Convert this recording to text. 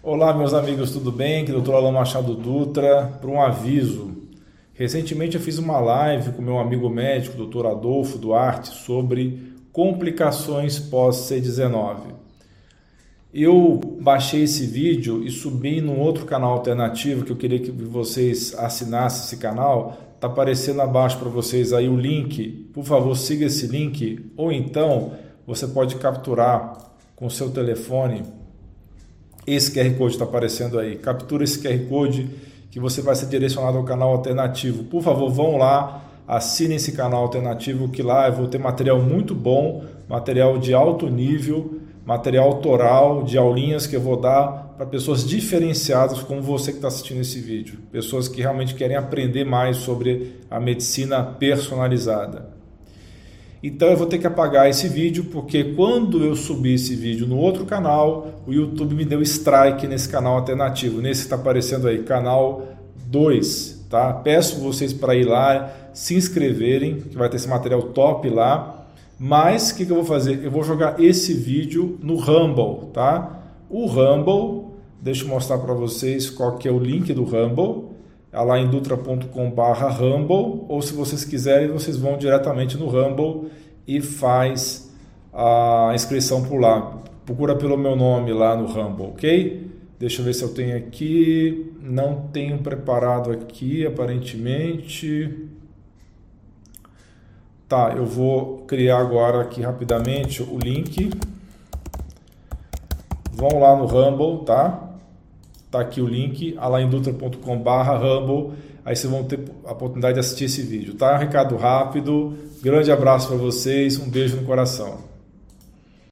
Olá, meus amigos, tudo bem? Aqui é o Dr. Alain Machado Dutra para um aviso. Recentemente eu fiz uma live com meu amigo médico, Dr. Adolfo Duarte, sobre complicações pós-C19. Eu baixei esse vídeo e subi num outro canal alternativo que eu queria que vocês assinassem esse canal. Está aparecendo abaixo para vocês aí o link. Por favor, siga esse link. Ou então você pode capturar com seu telefone esse QR Code está aparecendo aí. Captura esse QR Code que você vai ser direcionado ao canal alternativo. Por favor, vão lá, assinem esse canal alternativo que lá eu vou ter material muito bom, material de alto nível, material autoral, de aulinhas que eu vou dar para pessoas diferenciadas como você que está assistindo esse vídeo. Pessoas que realmente querem aprender mais sobre a medicina personalizada. Então eu vou ter que apagar esse vídeo porque quando eu subi esse vídeo no outro canal, o YouTube me deu strike nesse canal alternativo, nesse que está aparecendo aí, canal 2, tá? Peço vocês para ir lá, se inscreverem, que vai ter esse material top lá. Mas o que, que eu vou fazer? Eu vou jogar esse vídeo no Rumble, tá? O Rumble, deixa eu mostrar para vocês qual que é o link do Rumble lá em dutra.com/barra Rumble, ou se vocês quiserem, vocês vão diretamente no Rumble e faz a inscrição por lá. Procura pelo meu nome lá no Rumble, ok? Deixa eu ver se eu tenho aqui. Não tenho preparado aqui, aparentemente. Tá, eu vou criar agora aqui rapidamente o link. Vão lá no Rumble, tá? Tá aqui o link, alaindutra.com.br Rumble. Aí vocês vão ter a oportunidade de assistir esse vídeo, tá? Um recado rápido. Grande abraço para vocês, um beijo no coração.